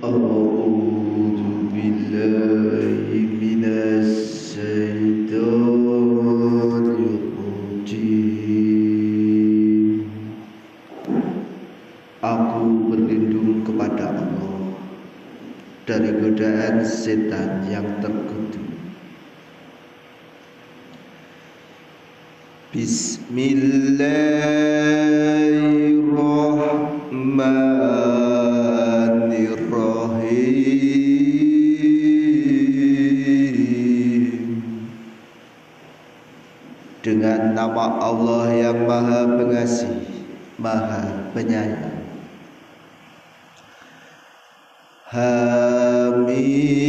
أعوذ بالله من الشيطان الرجيم Aku berlindung kepada Allah dari godaan setan yang terkutuk. Bismillahirrahmanirrahim nama Allah yang maha pengasih, maha penyayang. Hamim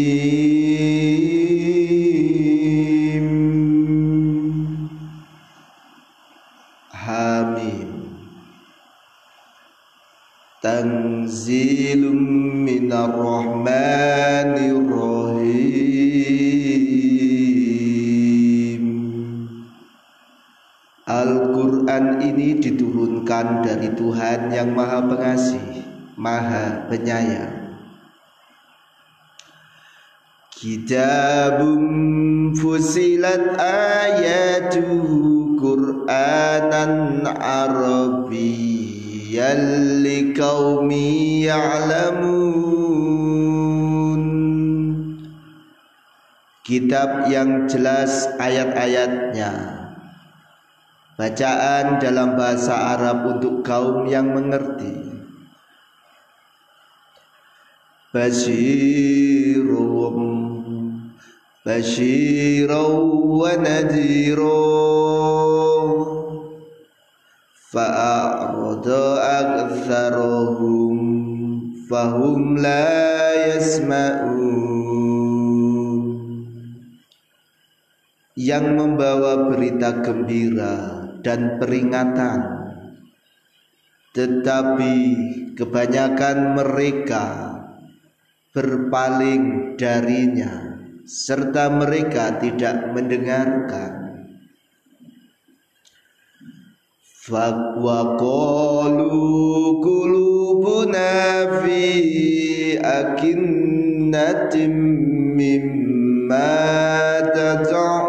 Yang maha pengasih, maha penyayang. Kitabun fusilat ayatuhu Qur'anan Arabiyyan liqaumi ya'lamun. Kitab yang jelas ayat-ayatnya Bacaan dalam bahasa Arab untuk kaum yang mengerti. Basyirum Basyirau wa nadiru Fa'arada aktharuhum Fahum la yasma'u, Yang membawa berita gembira dan peringatan. Tetapi kebanyakan mereka berpaling darinya serta mereka tidak mendengarkan. Fakwa qalu qulubuna fi akinnatim mimma tad'una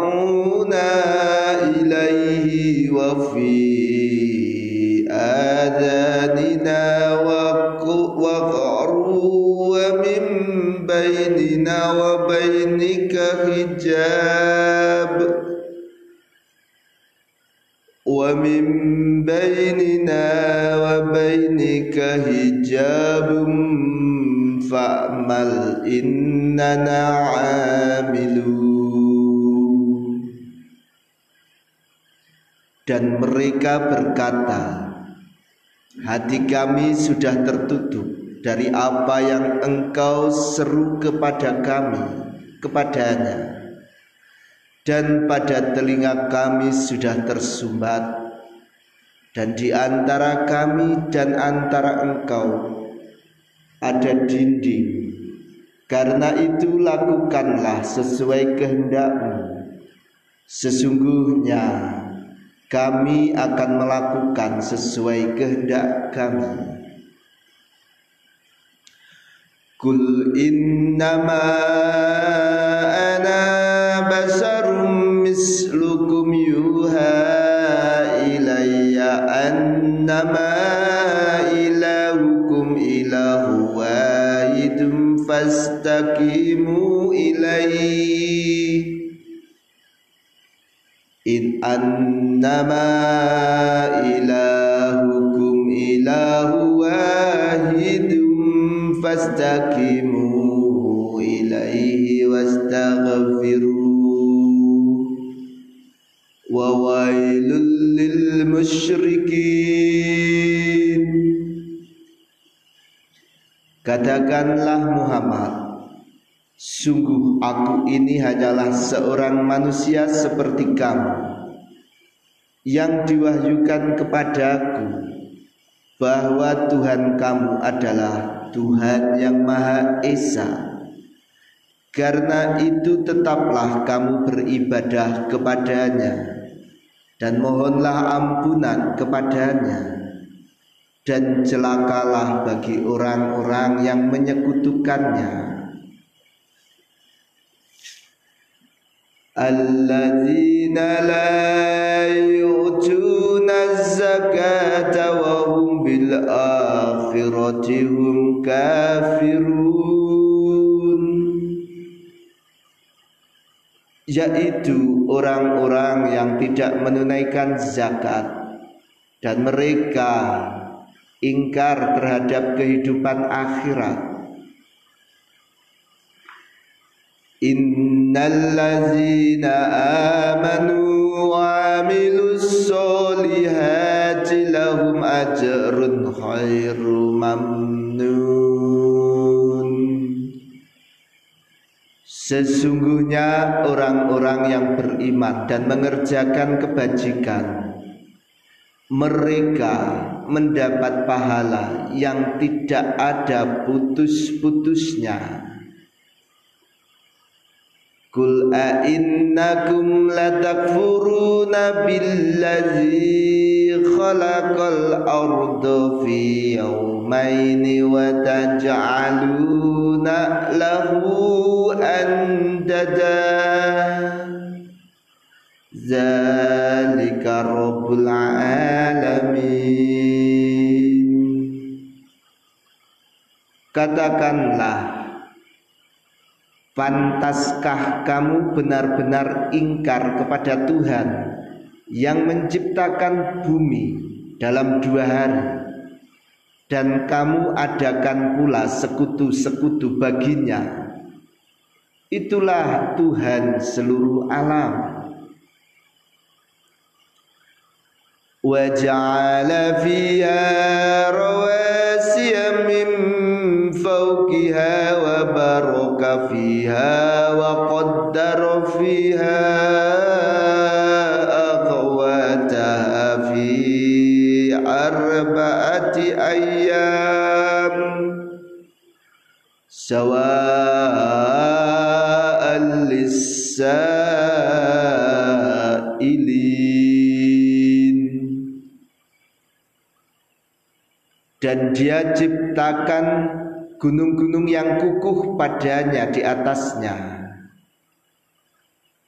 ilaihi wa fi adanina wa qaru wa min bainina wa bainika hijab wa min dan mereka berkata hati kami sudah tertutup dari apa yang engkau seru kepada kami kepadanya. Dan pada telinga kami sudah tersumbat. Dan di antara kami dan antara engkau ada dinding. Karena itu lakukanlah sesuai kehendakmu. Sesungguhnya kami akan melakukan sesuai kehendak kami. Kul innama ana basarum mislukum yuha ilayya annama ilahukum ilahu wahidum fastaqimu ilayhi In annama ilahukum ilahu wahidum fastaqimu ilaihi wastaghfiru wa wailul lil musyrikin Katakanlah Muhammad Sungguh aku ini hanyalah seorang manusia seperti kamu Yang diwahyukan kepadaku Bahwa Tuhan kamu adalah Tuhan yang Maha Esa. Karena itu tetaplah kamu beribadah kepadanya Dan mohonlah ampunan kepadanya. Dan celakalah bagi orang-orang yang menyekutukannya yu'tuna zakata wa hum bil akhirati hum kafirun yaitu orang-orang yang tidak menunaikan zakat dan mereka ingkar terhadap kehidupan akhirat Innallazina amanu wa amilus solihati lahum ajrun khairu mamnun Sesungguhnya orang-orang yang beriman dan mengerjakan kebajikan Mereka mendapat pahala yang tidak ada putus-putusnya Kul a innakum latakfuruna billazi khalaqal arda fi yawmaini wa taj'aluna lahu andada Zalika rabbul alamin Katakanlah Pantaskah kamu benar-benar ingkar kepada Tuhan yang menciptakan bumi dalam dua hari? Dan kamu adakan pula sekutu-sekutu baginya. Itulah Tuhan seluruh alam. Wa ja'ala sawa'an lis-sa'ilin dan dia ciptakan gunung-gunung yang kukuh padanya di atasnya.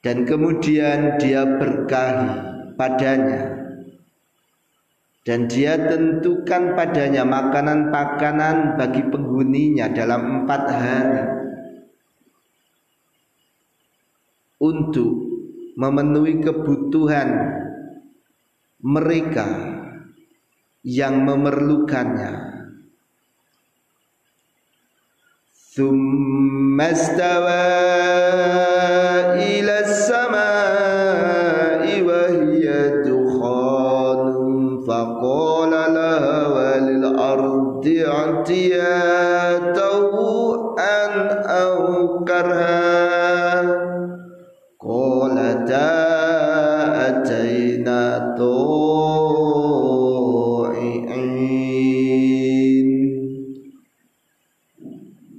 Dan kemudian dia berkahi padanya dan dia tentukan padanya makanan-makanan bagi penghuninya dalam empat hari untuk memenuhi kebutuhan mereka yang memerlukannya. ثم استوى قالتا أتينا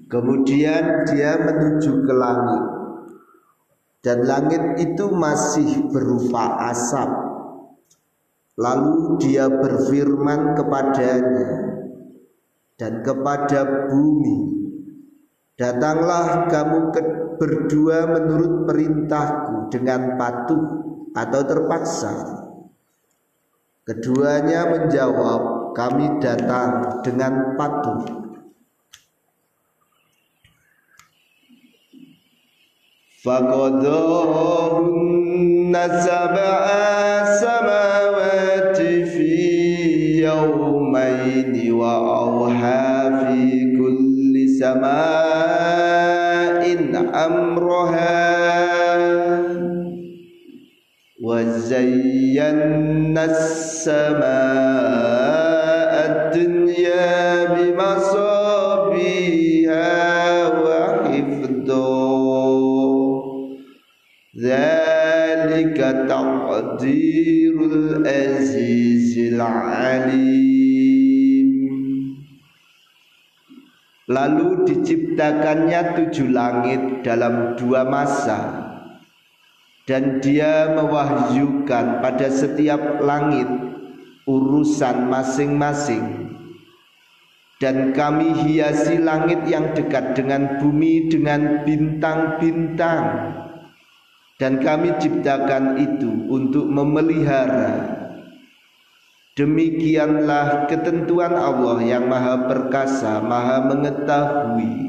Kemudian dia menuju ke langit Dan langit itu masih berupa asap Lalu dia berfirman kepadanya Dan kepada bumi Datanglah kamu ke, berdua menurut perintahku Dengan patuh atau terpaksa Keduanya menjawab Kami datang dengan patuh فقضاهن سبع سماوات في يومين وأوحى في كل سماء أمرها وزينا السماء الدنيا بمصابيها وحفظا ذلك تقدير العزيز العليم. Lalu diciptakannya tujuh langit dalam dua masa. Dan dia mewahyukan pada setiap langit urusan masing-masing. Dan kami hiasi langit yang dekat dengan bumi dengan bintang-bintang. Dan kami ciptakan itu untuk memelihara demikianlah ketentuan Allah yang maha perkasa maha mengetahui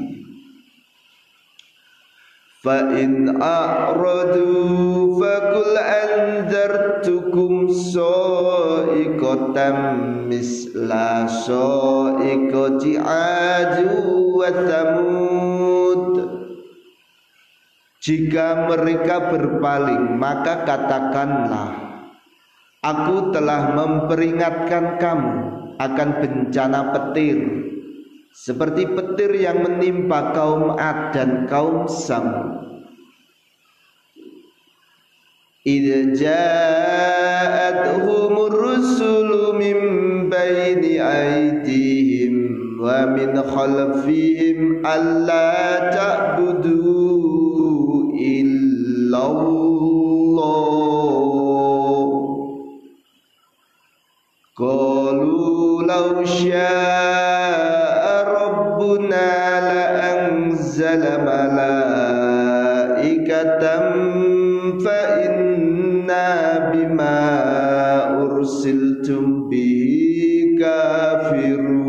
فإن أعرضوا فقل أنذرتكم صائقة مثل صائقة عاد وثمود Jika mereka berpaling maka katakanlah Aku telah memperingatkan kamu akan bencana petir seperti petir yang menimpa kaum Ad dan kaum Sam. Ja'atuhumur rusulu min baini aydihim wa min khalfihim alla ta'budu illallah Qalu law syaa rabbuna la anzala malaikatan fa inna bima ursiltum bihi kafirun.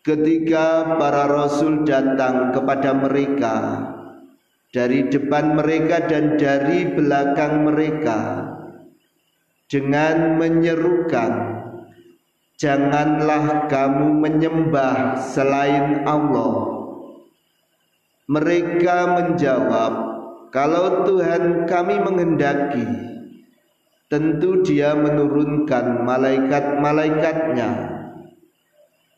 Ketika para rasul datang kepada mereka dari depan mereka dan dari belakang mereka dengan menyerukan Janganlah kamu menyembah selain Allah. Mereka menjawab Kalau Tuhan kami menghendaki Tentu dia menurunkan malaikat-malaikatnya.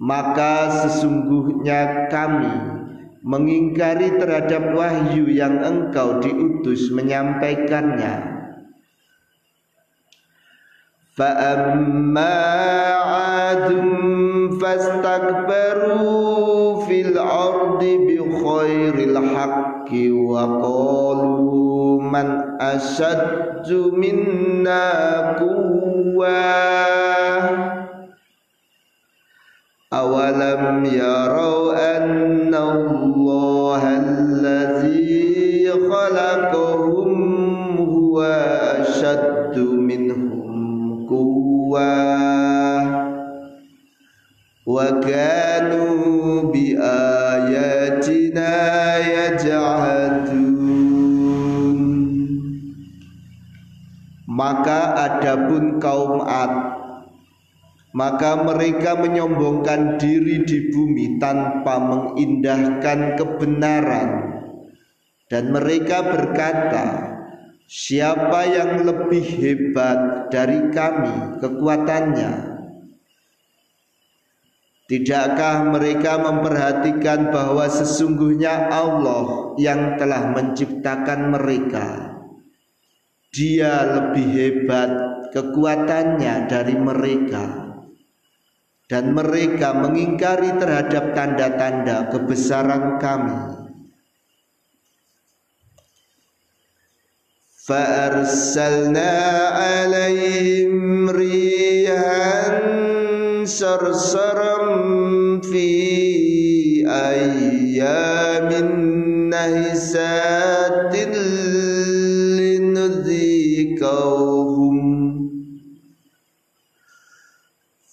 Maka sesungguhnya kami Mengingkari terhadap wahyu yang engkau diutus menyampaikannya فأما عاد فاستكبروا في الأرض بخير الحق وقالوا من أشد منا قوة أولم يروا adapun kaum Ad maka mereka menyombongkan diri di bumi tanpa mengindahkan kebenaran dan mereka berkata Siapa yang lebih hebat dari kami kekuatannya? Tidakkah mereka memperhatikan bahwa sesungguhnya Allah yang telah menciptakan mereka? Dia lebih hebat kekuatannya dari mereka, dan mereka mengingkari terhadap tanda-tanda kebesaran Kami. فأرسلنا عليهم ريحا صرصرا في أيام نهسات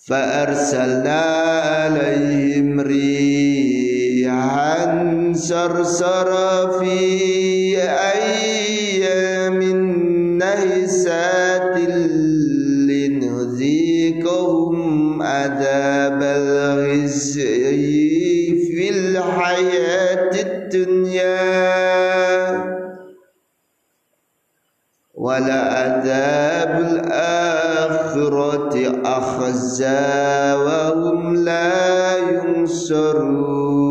فأرسلنا عليهم ريحا صرصرا في أخزى وهم لا ينصرون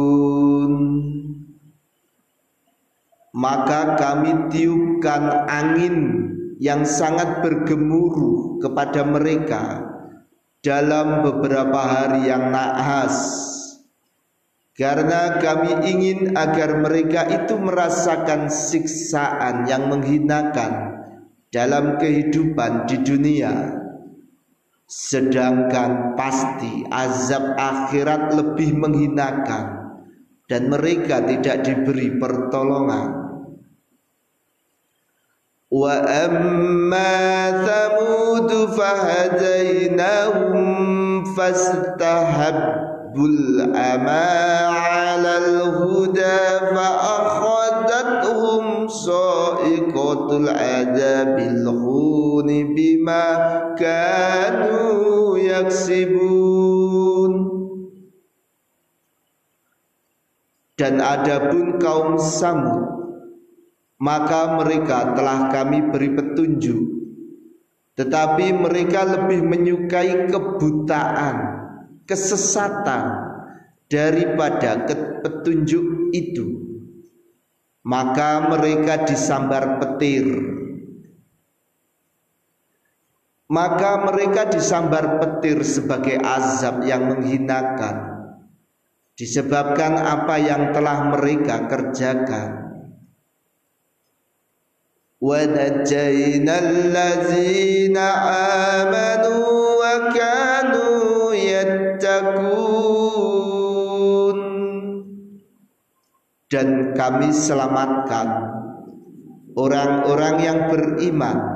maka kami tiupkan angin yang sangat bergemuruh kepada mereka dalam beberapa hari yang nahas karena kami ingin agar mereka itu merasakan siksaan yang menghinakan dalam kehidupan di dunia sedangkan pasti azab akhirat lebih menghinakan dan mereka tidak diberi pertolongan. Wa amma thamud fahadainahum fastahabbul ama huda fa akhadathum sa'iqatul adabil yaksibun. Dan adapun kaum Samud maka mereka telah kami beri petunjuk. Tetapi mereka lebih menyukai kebutaan kesesatan daripada petunjuk itu. Maka mereka disambar petir maka mereka disambar petir sebagai azab yang menghinakan disebabkan apa yang telah mereka kerjakan ونجينا الذين آمنوا وكانوا يتقون dan kami selamatkan orang-orang yang beriman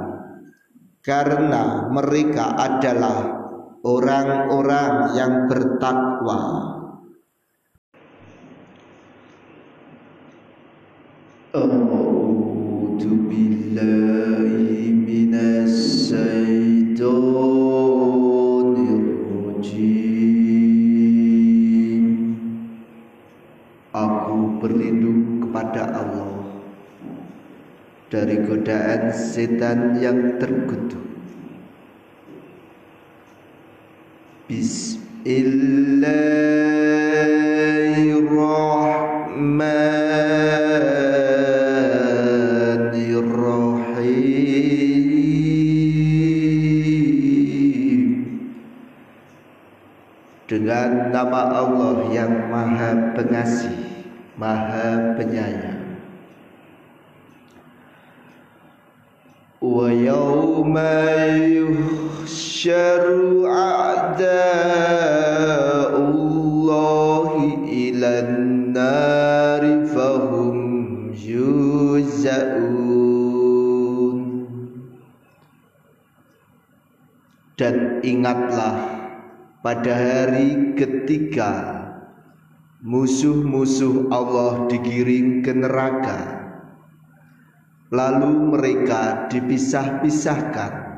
karena mereka adalah orang-orang yang bertakwa. A'udzu billahi dari godaan setan yang terkutuk. Bismillahirrahmanirrahim Dengan nama Allah yang maha pengasih, maha penyayang ويوم يحشر أعداء الله إلى النار فهم يوزعون dan ingatlah pada hari ketika musuh-musuh Allah digiring ke neraka lalu mereka dipisah-pisahkan.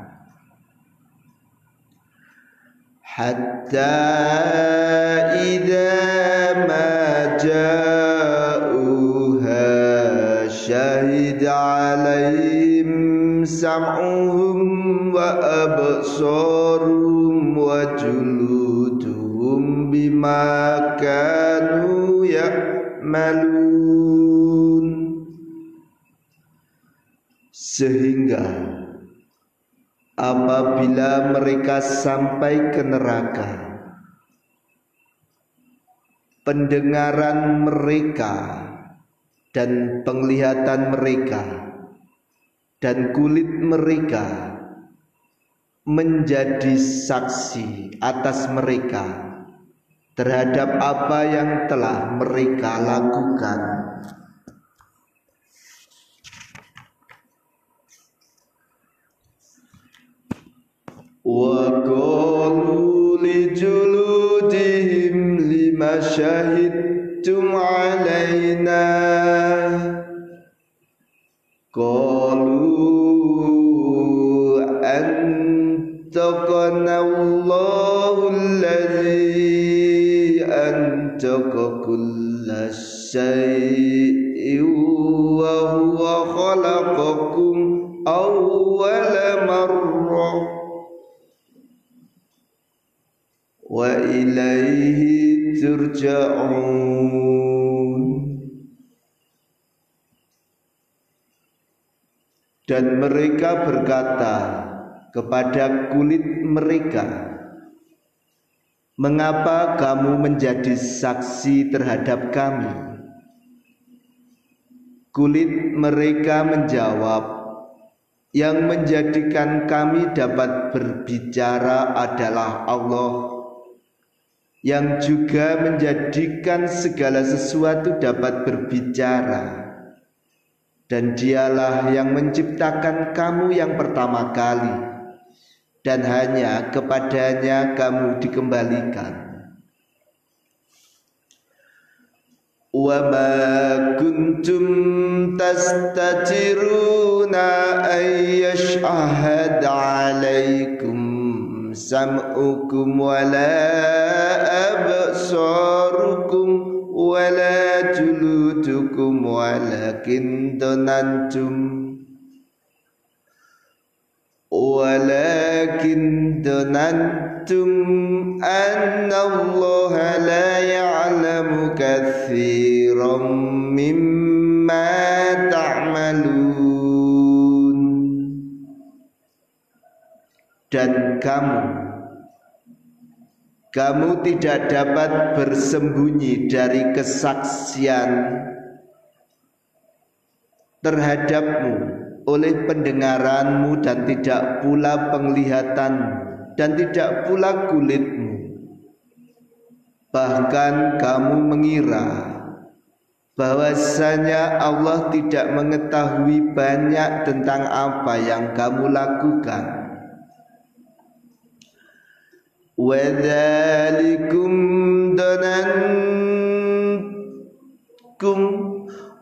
Hatta idza ma ja'uha syahid 'alaihim sam'uhum wa absaruhum wa juluduhum bima kanu ya'malun sehingga apabila mereka sampai ke neraka pendengaran mereka dan penglihatan mereka dan kulit mereka menjadi saksi atas mereka terhadap apa yang telah mereka lakukan وقالوا لجلودهم لما شهدتم علينا؟ قالوا أنطقنا الله الذي أنطق كل شيء. Ilaihi turja'un. Dan mereka berkata kepada kulit mereka mengapa kamu menjadi saksi terhadap kami? Kulit mereka menjawab Yang menjadikan kami dapat berbicara adalah Allah yang juga menjadikan segala sesuatu dapat berbicara. Dan dialah yang menciptakan kamu yang pertama kali dan hanya kepadanya kamu dikembalikan. Wa ma kuntum tastatiruna ay yashhad alaikum سمعكم ولا أبصاركم ولا جلودكم ولكن ظننتم ولكن ظننتم أن الله لا يعلم كثيرا مما تعملون dan kamu. Kamu tidak dapat bersembunyi dari kesaksian terhadapmu oleh pendengaranmu dan tidak pula penglihatan dan tidak pula kulitmu. Bahkan kamu mengira bahwasanya Allah tidak mengetahui banyak tentang apa yang kamu lakukan وذلكم ظننكم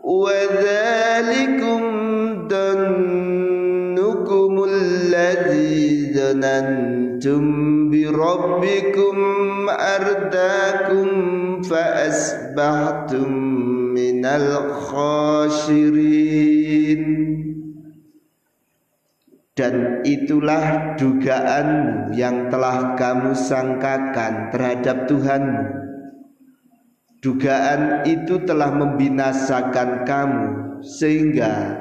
وذلكم ظنكم الذي ظننتم بربكم أرداكم فأصبحتم من الخاسرين. Dan itulah dugaanmu yang telah kamu sangkakan terhadap Tuhanmu. Dugaan itu telah membinasakan kamu sehingga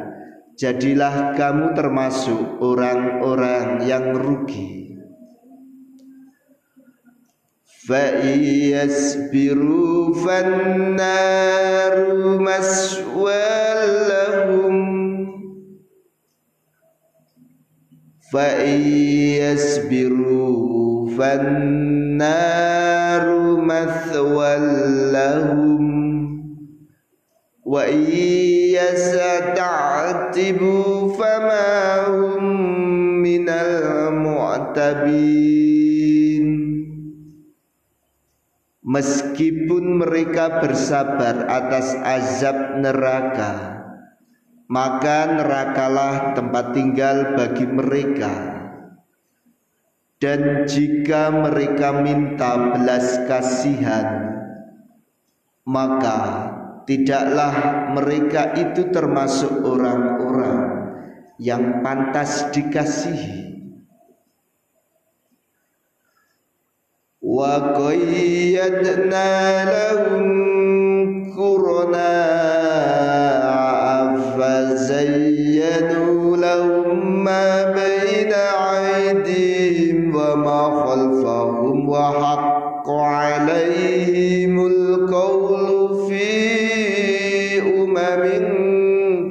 jadilah kamu termasuk orang-orang yang rugi. Fa'iyasbiru fannaru maswallahum فإن يصبروا فالنار مثوى لهم وإن يستعتبوا فما هم من المعتبين Meskipun mereka bersabar atas azab neraka maka nerakalah tempat tinggal bagi mereka. Dan jika mereka minta belas kasihan maka tidaklah mereka itu termasuk orang-orang yang pantas dikasihi. Wa qayyadna lahum qurana وحق عليهم القول في أمم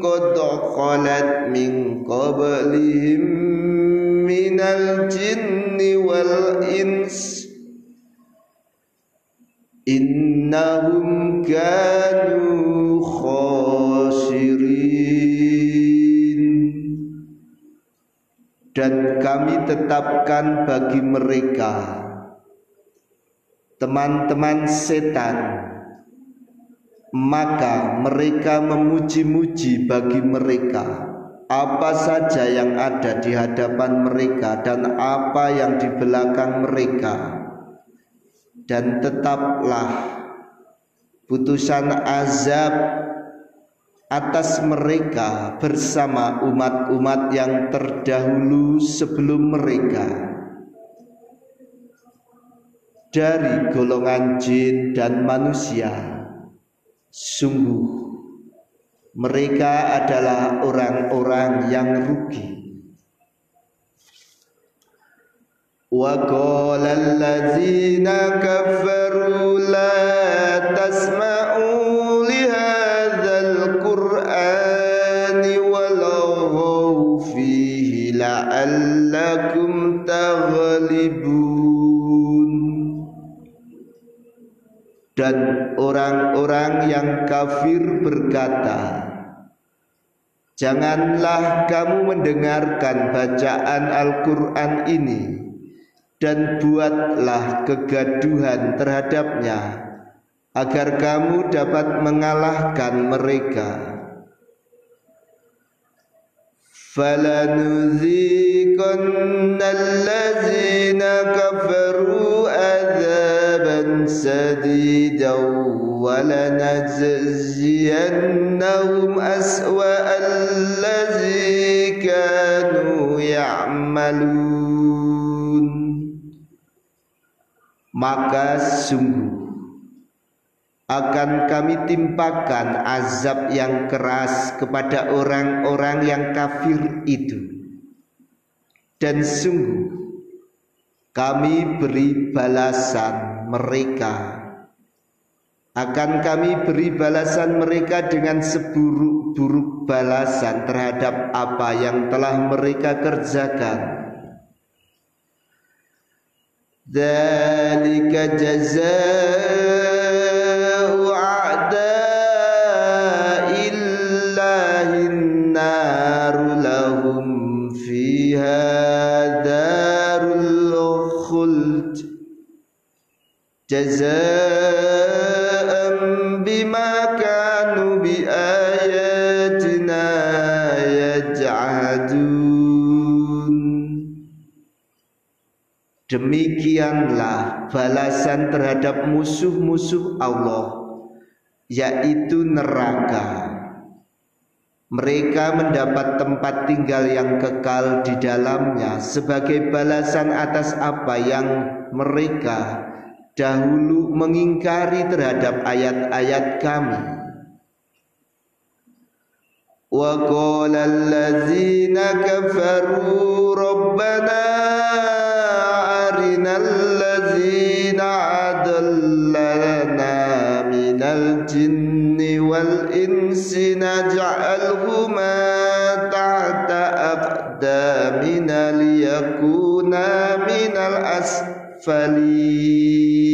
قد خلت من قبلهم من الجن والإنس إنهم كانوا khasirin dan kami tetapkan bagi mereka teman-teman setan maka mereka memuji-muji bagi mereka apa saja yang ada di hadapan mereka dan apa yang di belakang mereka. Dan tetaplah putusan azab atas mereka bersama umat-umat yang terdahulu sebelum mereka dari golongan jin dan manusia sungguh mereka adalah orang-orang yang rugi وقال الذين كفروا لا تسمعوا dan orang-orang yang kafir berkata Janganlah kamu mendengarkan bacaan Al-Quran ini Dan buatlah kegaduhan terhadapnya Agar kamu dapat mengalahkan mereka فَلَنُذِيقَنَّ الَّذِينَ كَفَرُوا سديدا ولنجزينهم أسوأ الذي كانوا يعملون maka sungguh akan kami timpakan azab yang keras kepada orang-orang yang kafir itu dan sungguh kami beri balasan mereka akan kami beri balasan mereka dengan seburuk-buruk balasan terhadap apa yang telah mereka kerjakan. Dzalika jazaa'u jazaa'an bima kanu bi ayatina demikianlah balasan terhadap musuh-musuh Allah yaitu neraka. Mereka mendapat tempat tinggal yang kekal di dalamnya sebagai balasan atas apa yang mereka dahulu mengingkari terhadap ayat-ayat kami. Wa qala allazina kafaru rabbana arinal ladzina adallana minal jinni wal insi naj'alhuma ta'ta aqdamina liyakuna minal asfalin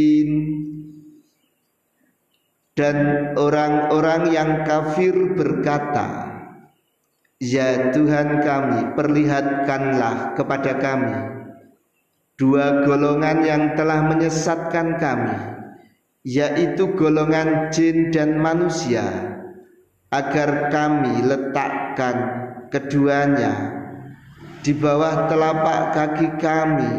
dan orang-orang yang kafir berkata Ya Tuhan kami perlihatkanlah kepada kami Dua golongan yang telah menyesatkan kami Yaitu golongan jin dan manusia Agar kami letakkan keduanya Di bawah telapak kaki kami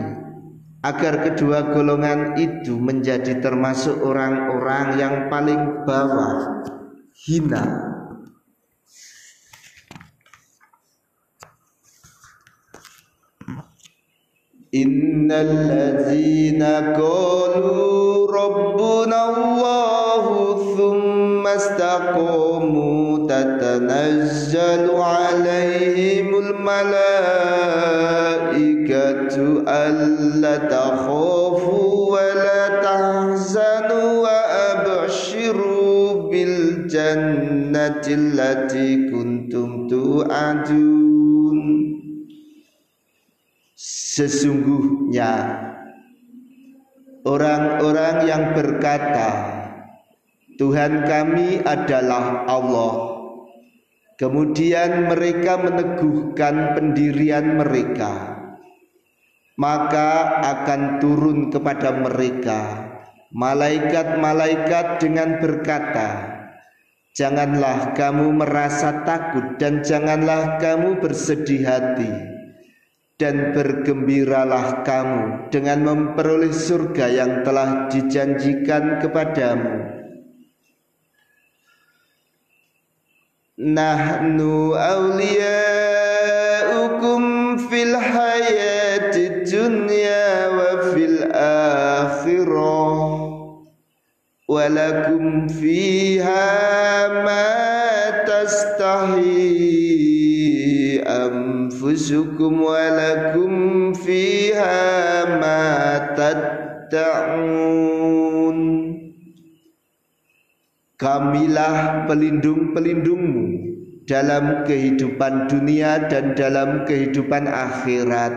agar kedua golongan itu menjadi termasuk orang-orang yang paling bawah. Hina. Innal ladzina qalu rabbuna Allahu thumma istaqamu tatanazzalu alaihimul malaikatu wa abshiru bil jannati allati kuntum tu'adun Sesungguhnya orang-orang yang berkata Tuhan kami adalah Allah Kemudian mereka meneguhkan pendirian mereka Maka akan turun kepada mereka Malaikat-malaikat dengan berkata Janganlah kamu merasa takut dan janganlah kamu bersedih hati dan bergembiralah kamu dengan memperoleh surga yang telah dijanjikan kepadamu. Nahnu awliyaukum walakum fiha ma tastahi أنفسكم ولكم فيها ما تدعون Kamilah pelindung-pelindungmu dalam kehidupan dunia dan dalam kehidupan akhirat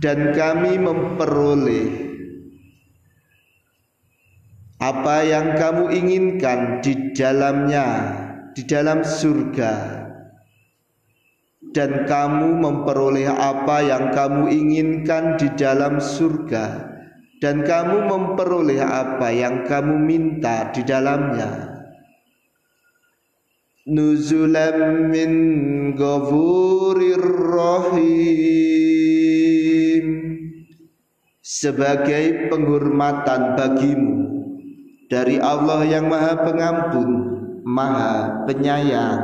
dan kami memperoleh apa yang kamu inginkan di dalamnya di dalam surga? Dan kamu memperoleh apa yang kamu inginkan di dalam surga? Dan kamu memperoleh apa yang kamu minta di dalamnya? Nuzulam min ghafurir rahim. Sebagai penghormatan bagimu dari Allah yang Maha Pengampun, Maha Penyayang.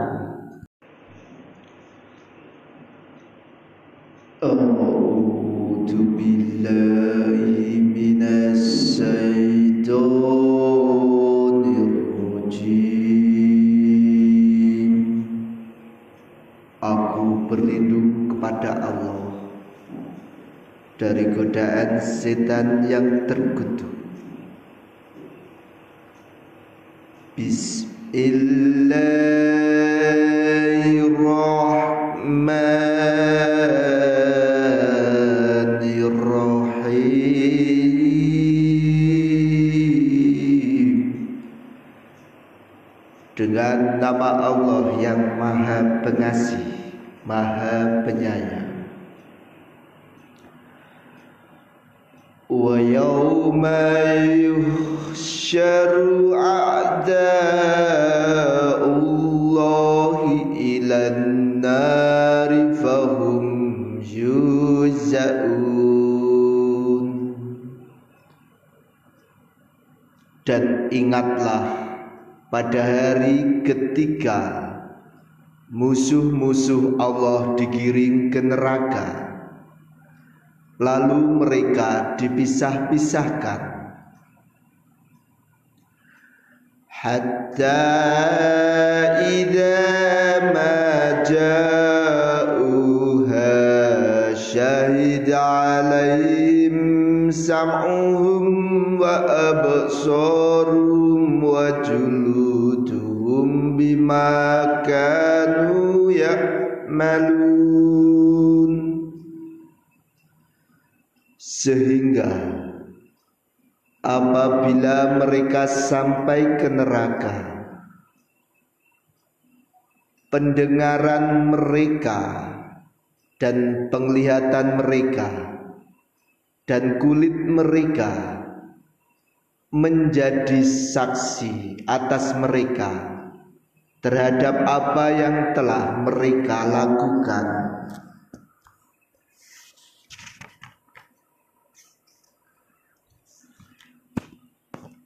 A'udzu billahi rajim. Aku berlindung kepada Allah dari godaan setan yang terkutuk. Bismillahirrahmanirrahim pada hari ketika musuh-musuh Allah digiring ke neraka. Lalu mereka dipisah-pisahkan. Hatta idza ma ja'uha syahid 'alaihim sam'uhum wa absar. Sehingga apabila mereka sampai ke neraka pendengaran mereka dan penglihatan mereka dan kulit mereka menjadi saksi atas mereka terhadap apa yang telah mereka lakukan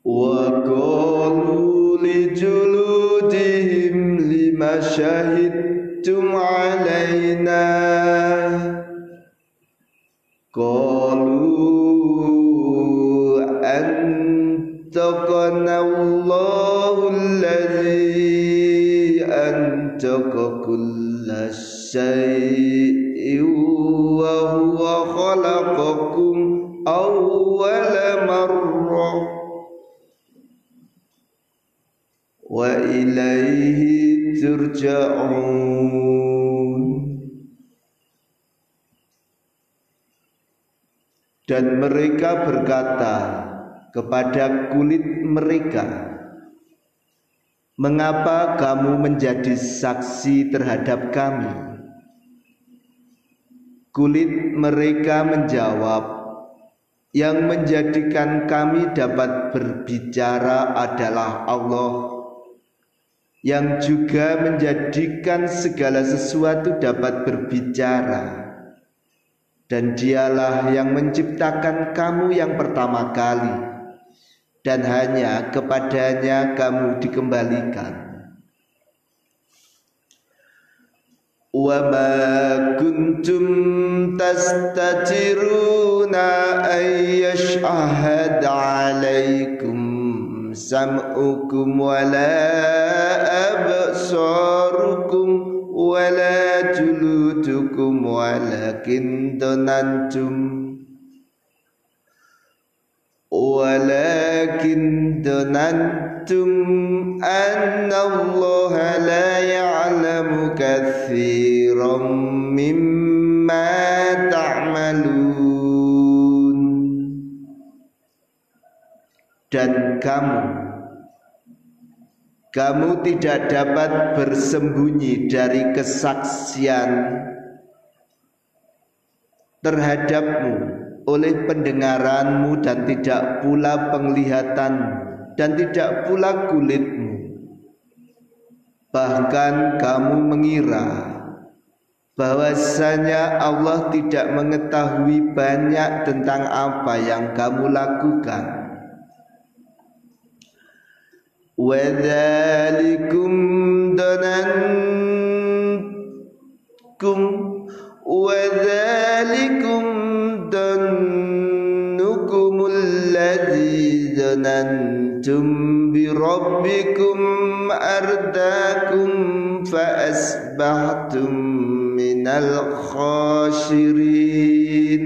وقالوا لجلودهم لما شهدتم علينا. قالوا أنتقنا الله الذي أنتق كل شيء. Ilaihi turja'un. Dan mereka berkata kepada kulit mereka mengapa kamu menjadi saksi terhadap kami? Kulit mereka menjawab yang menjadikan kami dapat berbicara adalah Allah yang juga menjadikan segala sesuatu dapat berbicara. Dan dialah yang menciptakan kamu yang pertama kali dan hanya kepadanya kamu dikembalikan. Wa ma kuntum tastatiruna ay yashhad سمعكم ولا أبصاركم ولا جلودكم ولكن ظننتم ولكن ظننتم أن الله لا يعلم كثيرا مما تعملون. Dan kamu kamu tidak dapat bersembunyi dari kesaksian terhadapmu oleh pendengaranmu dan tidak pula penglihatanmu dan tidak pula kulitmu bahkan kamu mengira bahwasanya Allah tidak mengetahui banyak tentang apa yang kamu lakukan. وذلكم دننكم وذلكم دنكم الذي ظننتم بربكم أرداكم فأصبحتم minal khasirin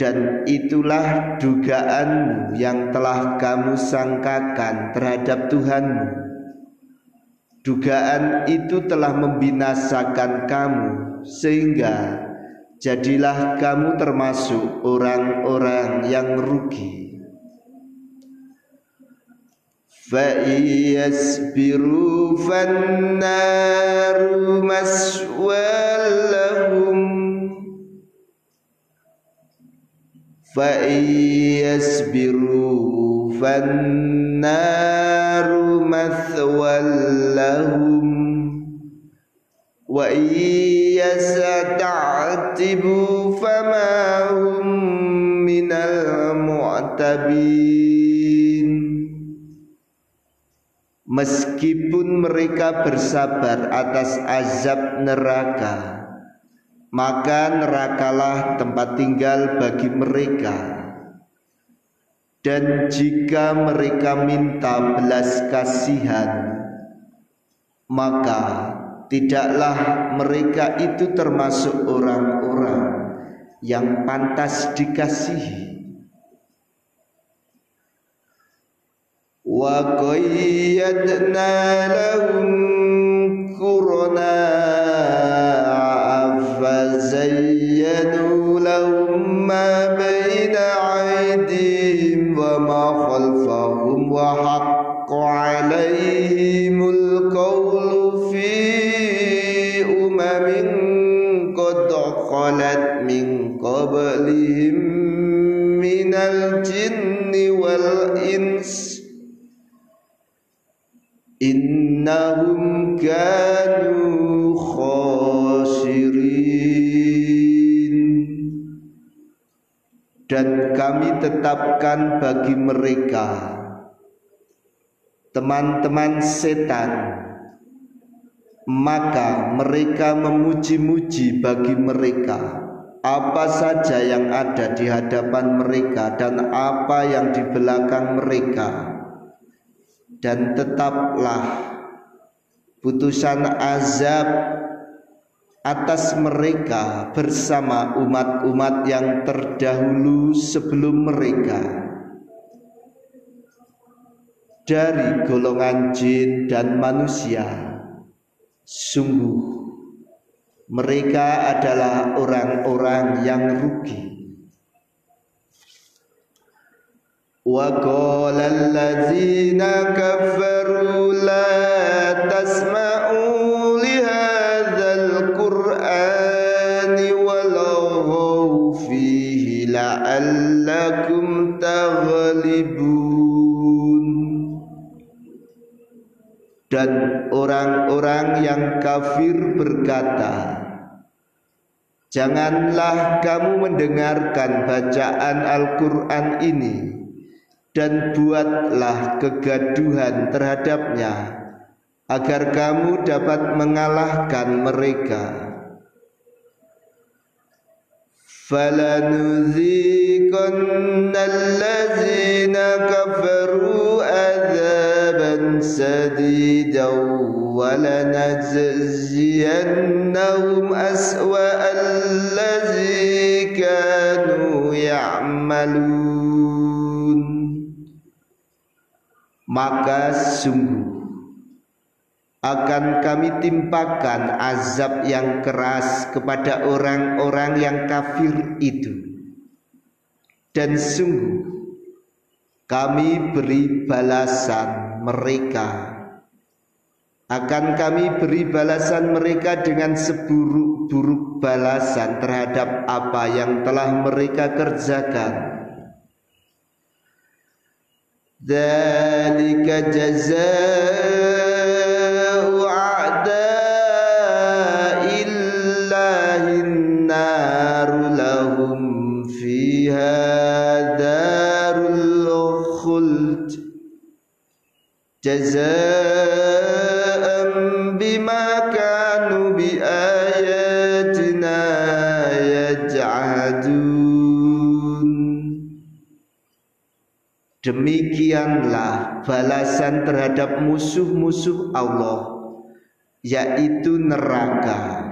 dan itulah dugaanmu yang telah kamu sangkakan terhadap Tuhanmu dugaan itu telah membinasakan kamu sehingga jadilah kamu termasuk orang-orang yang rugi فإن يسبروا فالنار مسوى فإن يسبروا فالنار مثوى لهم وإن يستعتبوا فما هم من المعتبين Meskipun mereka bersabar atas azab neraka maka nerakalah tempat tinggal bagi mereka. Dan jika mereka minta belas kasihan maka tidaklah mereka itu termasuk orang-orang yang pantas dikasihi. Wa qayyadna lahum qurana qablihim minal jinni wal ins innahum kanu khasirin dan kami tetapkan bagi mereka teman-teman setan maka mereka memuji-muji bagi mereka apa saja yang ada di hadapan mereka dan apa yang di belakang mereka. Dan tetaplah putusan azab atas mereka bersama umat-umat yang terdahulu sebelum mereka. Dari golongan jin dan manusia sungguh mereka adalah orang-orang yang rugi. Wa qala allazina kafaru la tasma'u li hadzal qur'ani wa fihi la'allakum dan orang-orang yang kafir berkata Janganlah kamu mendengarkan bacaan Al-Quran ini dan buatlah kegaduhan terhadapnya agar kamu dapat mengalahkan mereka sadidan walanajziyannahum aswa allazi kanu ya'malun maka sungguh akan kami timpakan azab yang keras kepada orang-orang yang kafir itu. Dan sungguh kami beri balasan mereka akan kami beri balasan mereka dengan seburuk-buruk balasan terhadap apa yang telah mereka kerjakan. Dzalika jazaa'u Demikianlah balasan terhadap musuh-musuh Allah yaitu neraka.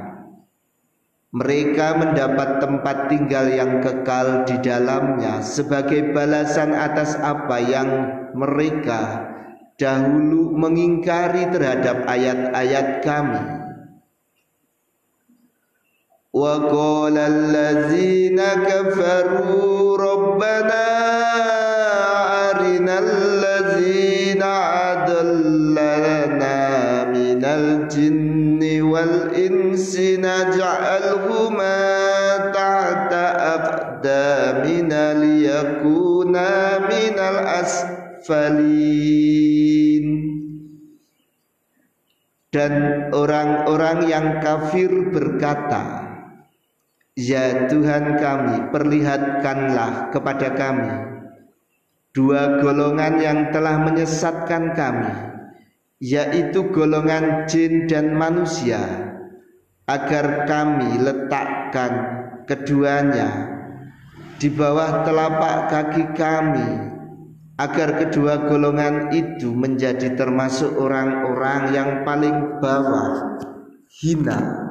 Mereka mendapat tempat tinggal yang kekal di dalamnya sebagai balasan atas apa yang mereka dahulu mengingkari terhadap ayat-ayat kami. Wa qala allazina kafaru rabbana arinal ladzina adallana minal jinni wal insi naj'alhuma tahta aqdamina liyakuna minal asfal mukfalin dan orang-orang yang kafir berkata Ya Tuhan kami perlihatkanlah kepada kami dua golongan yang telah menyesatkan kami yaitu golongan jin dan manusia agar kami letakkan keduanya di bawah telapak kaki kami agar kedua golongan itu menjadi termasuk orang-orang yang paling bawah hina.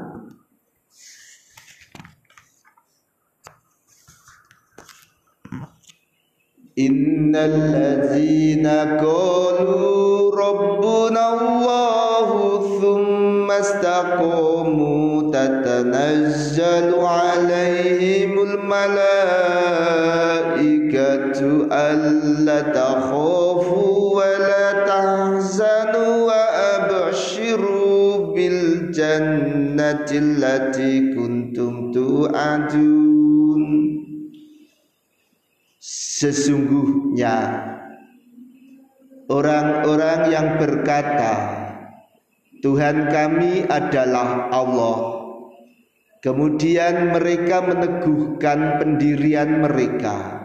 Innal ladzina qalu rabbuna allahu thumma istaqamu tatanazzalu alaihimul malaa'ikatu ألا تخافوا ولا تحزنوا وأبشروا بالجنة التي كنتم توعدون Sesungguhnya orang-orang yang berkata Tuhan kami adalah Allah Kemudian mereka meneguhkan pendirian mereka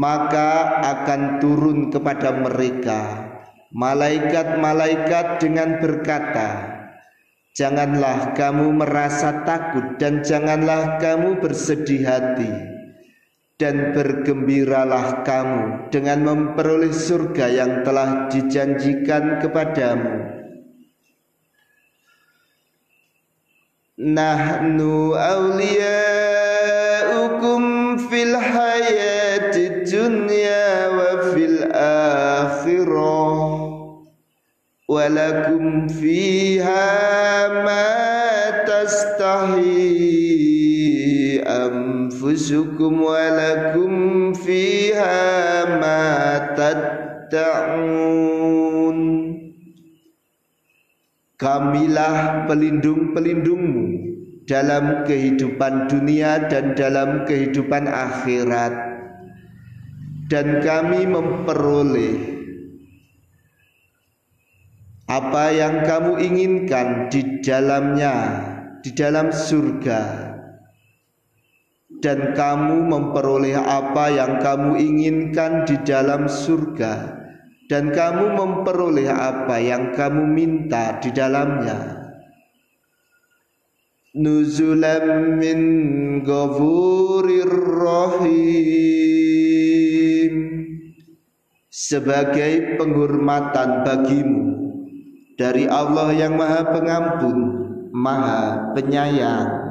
Maka akan turun kepada mereka Malaikat-malaikat dengan berkata Janganlah kamu merasa takut dan janganlah kamu bersedih hati dan bergembiralah kamu dengan memperoleh surga yang telah dijanjikan kepadamu. Nahnu awliyaukum fil hayati walakum fiha ma tastahi أنفسكم ولكم فيها ما تدعون Kamilah pelindung-pelindungmu dalam kehidupan dunia dan dalam kehidupan akhirat dan kami memperoleh apa yang kamu inginkan di dalamnya di dalam surga? Dan kamu memperoleh apa yang kamu inginkan di dalam surga? Dan kamu memperoleh apa yang kamu minta di dalamnya? Nuzulam min ghafurir rahim. Sebagai penghormatan bagimu dari Allah yang Maha Pengampun, Maha Penyayang.